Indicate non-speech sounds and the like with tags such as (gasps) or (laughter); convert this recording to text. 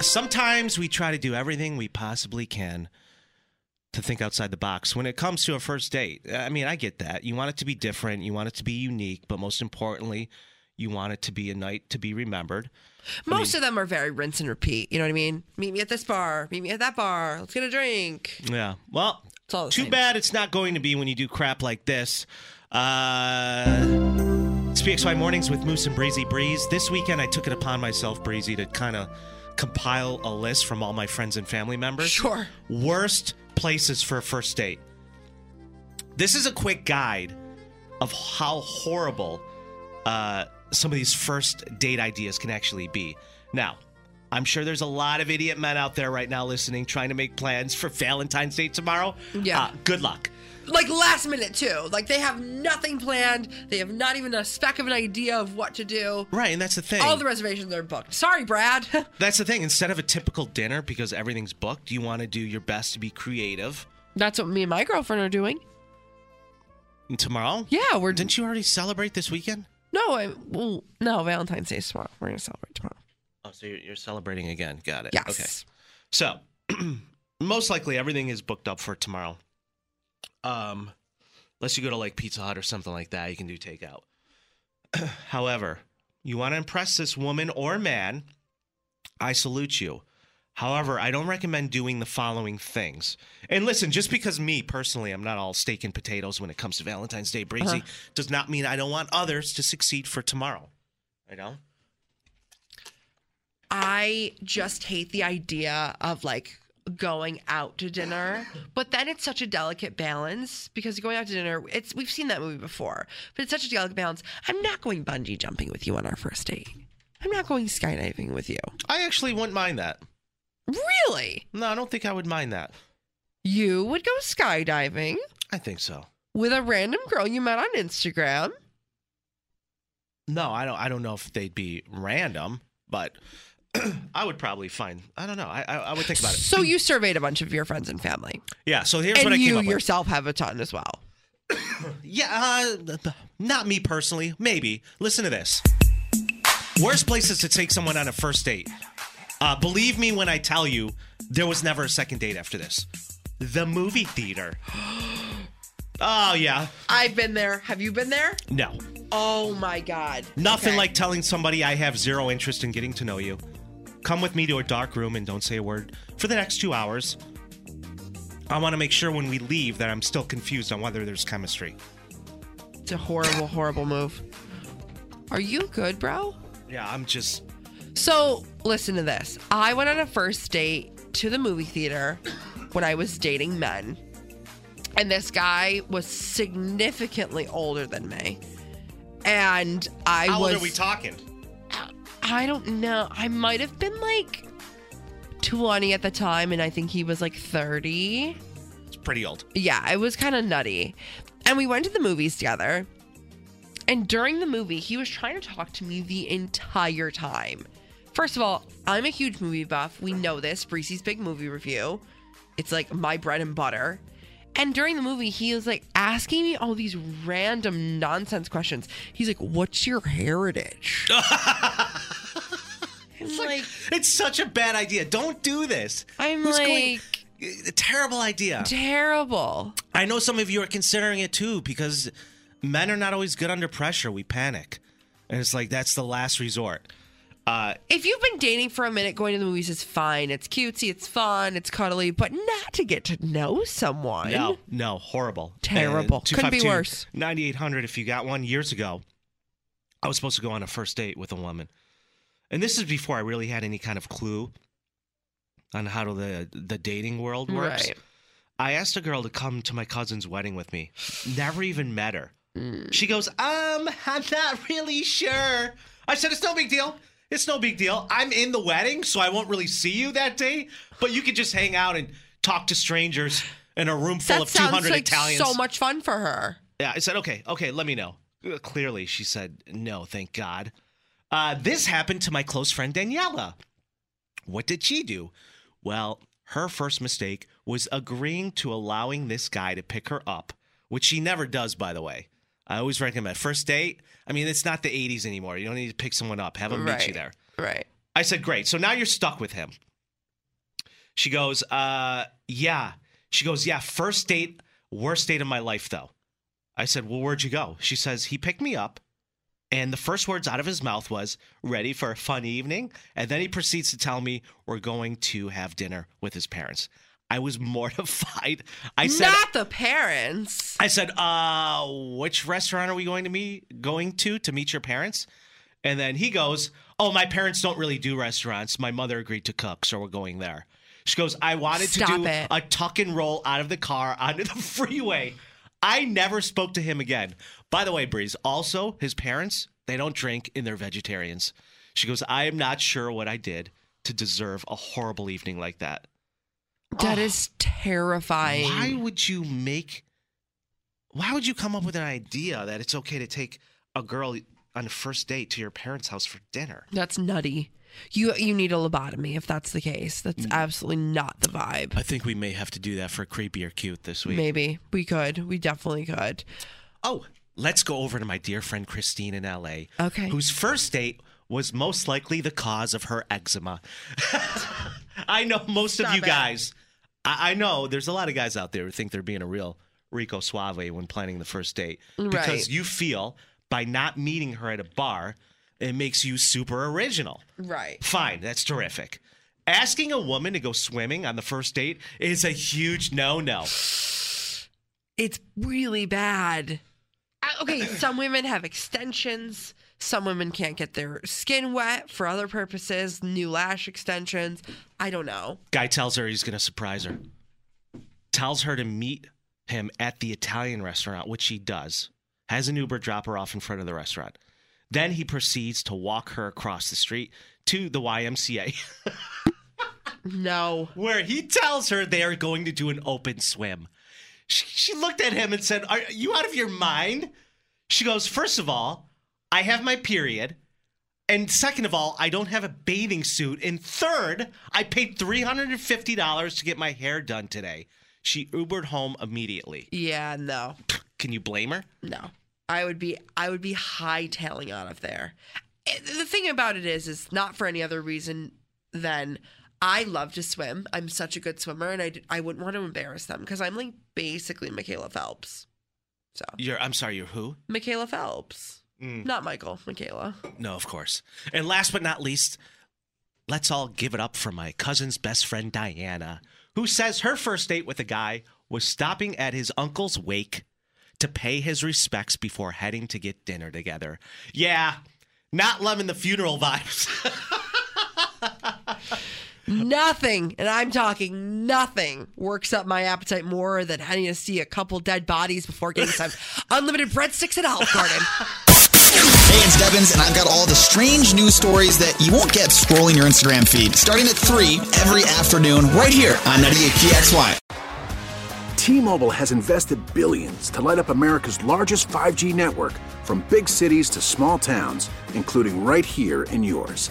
Sometimes we try to do everything we possibly can to think outside the box when it comes to a first date. I mean, I get that. You want it to be different, you want it to be unique, but most importantly, you want it to be a night to be remembered. Most of them are very rinse and repeat. You know what I mean? Meet me at this bar. Meet me at that bar. Let's get a drink. Yeah. Well, It's all too same. bad it's not going to be when you do crap like this. Uh, it's PXY Mornings with Moose and Breezy Breeze. This weekend, I took it upon myself, Breezy, to kind of compile a list from all my friends and family members. Sure. Worst places for a first date. This is a quick guide of how horrible uh, some of these first date ideas can actually be. Now, I'm sure there's a lot of idiot men out there right now listening, trying to make plans for Valentine's Day tomorrow. Yeah. Uh, good luck. Like last minute too. Like they have nothing planned. They have not even a speck of an idea of what to do. Right, and that's the thing. All the reservations are booked. Sorry, Brad. (laughs) that's the thing. Instead of a typical dinner because everything's booked, you want to do your best to be creative. That's what me and my girlfriend are doing. And tomorrow? Yeah, we're Didn't you already celebrate this weekend? no, I, well, no. Valentine's Day is tomorrow. We're gonna celebrate tomorrow. Oh, so you're, you're celebrating again. Got it. Yes. Okay. So, (clears throat) most likely everything is booked up for tomorrow. Um, unless you go to like Pizza Hut or something like that, you can do takeout. (clears throat) However, you want to impress this woman or man, I salute you. However, I don't recommend doing the following things. And listen, just because me personally, I'm not all steak and potatoes when it comes to Valentine's Day, Breezy, does not mean I don't want others to succeed for tomorrow. I know. I just hate the idea of like going out to dinner, but then it's such a delicate balance because going out to dinner, it's we've seen that movie before, but it's such a delicate balance. I'm not going bungee jumping with you on our first date. I'm not going skydiving with you. I actually wouldn't mind that. Really? No, I don't think I would mind that. You would go skydiving I think so. with a random girl you met on Instagram? No, I don't. I don't know if they'd be random, but I would probably find. I don't know. I I, I would think about it. So you surveyed a bunch of your friends and family, Yeah. So here's what I and came you up with. yourself have a ton as well. (coughs) Yeah, uh, not me personally. Maybe. Listen to this. Worst places to take someone on a first date. Uh, believe me when I tell you, there was never a second date after this. The movie theater. (gasps) Oh yeah. I've been there. Have you been there? No. Oh my god. Nothing Okay. like telling somebody I have zero interest in getting to know you. Come with me to a dark room and don't say a word for the next two hours. I want to make sure when we leave that I'm still confused on whether there's chemistry. It's a horrible, horrible move. Are you good, bro? Yeah, I'm just. So, listen to this. I went on a first date to the movie theater when I was dating men. And this guy was significantly older than me. And I How was old are we talking? I don't know. I might have been like 20 at the time and I think he was like 30. It's pretty old. Yeah, it was kind of nutty. And we went to the movies together. And during the movie, he was trying to talk to me the entire time. First of all, I'm a huge movie buff. We know this. Breezy's big movie review. It's like my bread and butter. And during the movie, he was like asking me all these random nonsense questions. He's like, What's your heritage? (laughs) I'm like, It's such a bad idea. Don't do this. I'm Who's like, going- A terrible idea. terrible. I know some of you are considering it too because men are not always good under pressure. We panic. And it's like that's the last resort. Uh, if you've been dating for a minute, going to the movies is fine. It's cutesy, it's fun, it's cuddly, but not to get to know someone. No, no, horrible. Terrible. Couldn't be worse. 9800 if you got one years ago. I was supposed to go on a first date with a woman. And this is before I really had any kind of clue on how the the dating world works. Right. I asked a girl to come to my cousin's wedding with me. Never even met her. Mm. She goes, "Um, I'm not really sure." I said, "It's no big deal. It's no big deal. I'm in the wedding, so I won't really see you that day, but you could just hang out and talk to strangers in a room full That of 200 like Italians. so much fun for her. Yeah, I said, okay, okay, let me know. Uh, Clearly, she said, no, thank God. Uh, this happened to my close friend Daniela. What did she do? Well, her first mistake was agreeing to allowing this guy to pick her up, which she never does, by the way. I always recommend first date. I mean, it's not the 80s anymore. You don't need to pick someone up, have them meet you Right. there. Right. I said, great. So now you're stuck with him. She goes, uh, yeah. She goes, yeah, first date, worst date of my life, though. I said, well, where'd you go? She says, he picked me up. And the first words out of his mouth was, ready for a fun evening? And then he proceeds to tell me we're going to have dinner with his parents. I was (laughs) mortified. I said, Not the parents. I said, uh, which restaurant are we going to meet going to to meet your parents? And then he goes, Oh, my parents don't really do restaurants. My mother agreed to cook, so we're going there. She goes, I wanted Stop to do it. a tuck and roll out of the car onto the (laughs) freeway. I never spoke to him again. By the way, Breeze, also his parents, they don't drink and they're vegetarians. She goes, I am not sure what I did to deserve a horrible evening like that. That is terrifying. Why would you make? Why would you come up with an idea that it's okay to take a girl on a first date to your parents' house for dinner? That's nutty. You you need a lobotomy if that's the case. That's Mm. absolutely not the vibe. I think we may have to do that for creepy or cute this week. Maybe we could. We definitely could. Oh, let's go over to my dear friend Christine in L.A. Okay. Whose first date was most likely the cause of her eczema. (laughs) I know most Stop of you it. guys. I, I know there's a lot of guys out there who think they're being a real Rico Suave when planning the first date because you feel by not meeting her at a bar, it makes you super original. Right. Fine, that's terrific. Asking a woman to go swimming on the first date is a huge no-no. It's really bad. Okay, some women have extensions. Some women can't get their skin wet for other purposes, new lash extensions. I don't know. Guy tells her he's going to surprise her. Tells her to meet him at the Italian restaurant, which she does. Has an Uber drop her off in front of the restaurant. Then he proceeds to walk her across the street to the YMCA, (laughs) No. where he tells her they are going to do an open swim. She, she looked at him and said, Are you out of your mind? She goes, First of all, I have my period. And second of all, I don't have a bathing suit. And third, I paid $350 to get my hair done today. She Ubered home immediately. Yeah, no. Can you blame her? No. I would be I would be hightailing out of there. Eh, The thing about it is is not for any other reason than I love to swim. I'm such a good swimmer and I, I wouldn't want to embarrass them because I'm like basically Michaela Phelps. So, You're I'm sorry, you're who? Michaela Phelps. Mm. Not Michael, Michaela. No, of course. And last but not least, let's all give it up for my cousin's best friend Diana, who says her first date with a guy was stopping at his uncle's wake to pay his respects before heading to get dinner together. Yeah, not loving the funeral vibes. (laughs) Nothing, and I'm talking nothing, works up my appetite more than having to see a couple dead bodies before getting some (laughs) unlimited breadsticks at Olive Garden. Hey, it's Devins, and I've got all the strange news stories that you won't get scrolling your Instagram feed. Starting at 3 every afternoon, right here on 98PXY. T-Mobile has invested billions to light up America's largest 5G network from big cities to small towns, including right here in yours.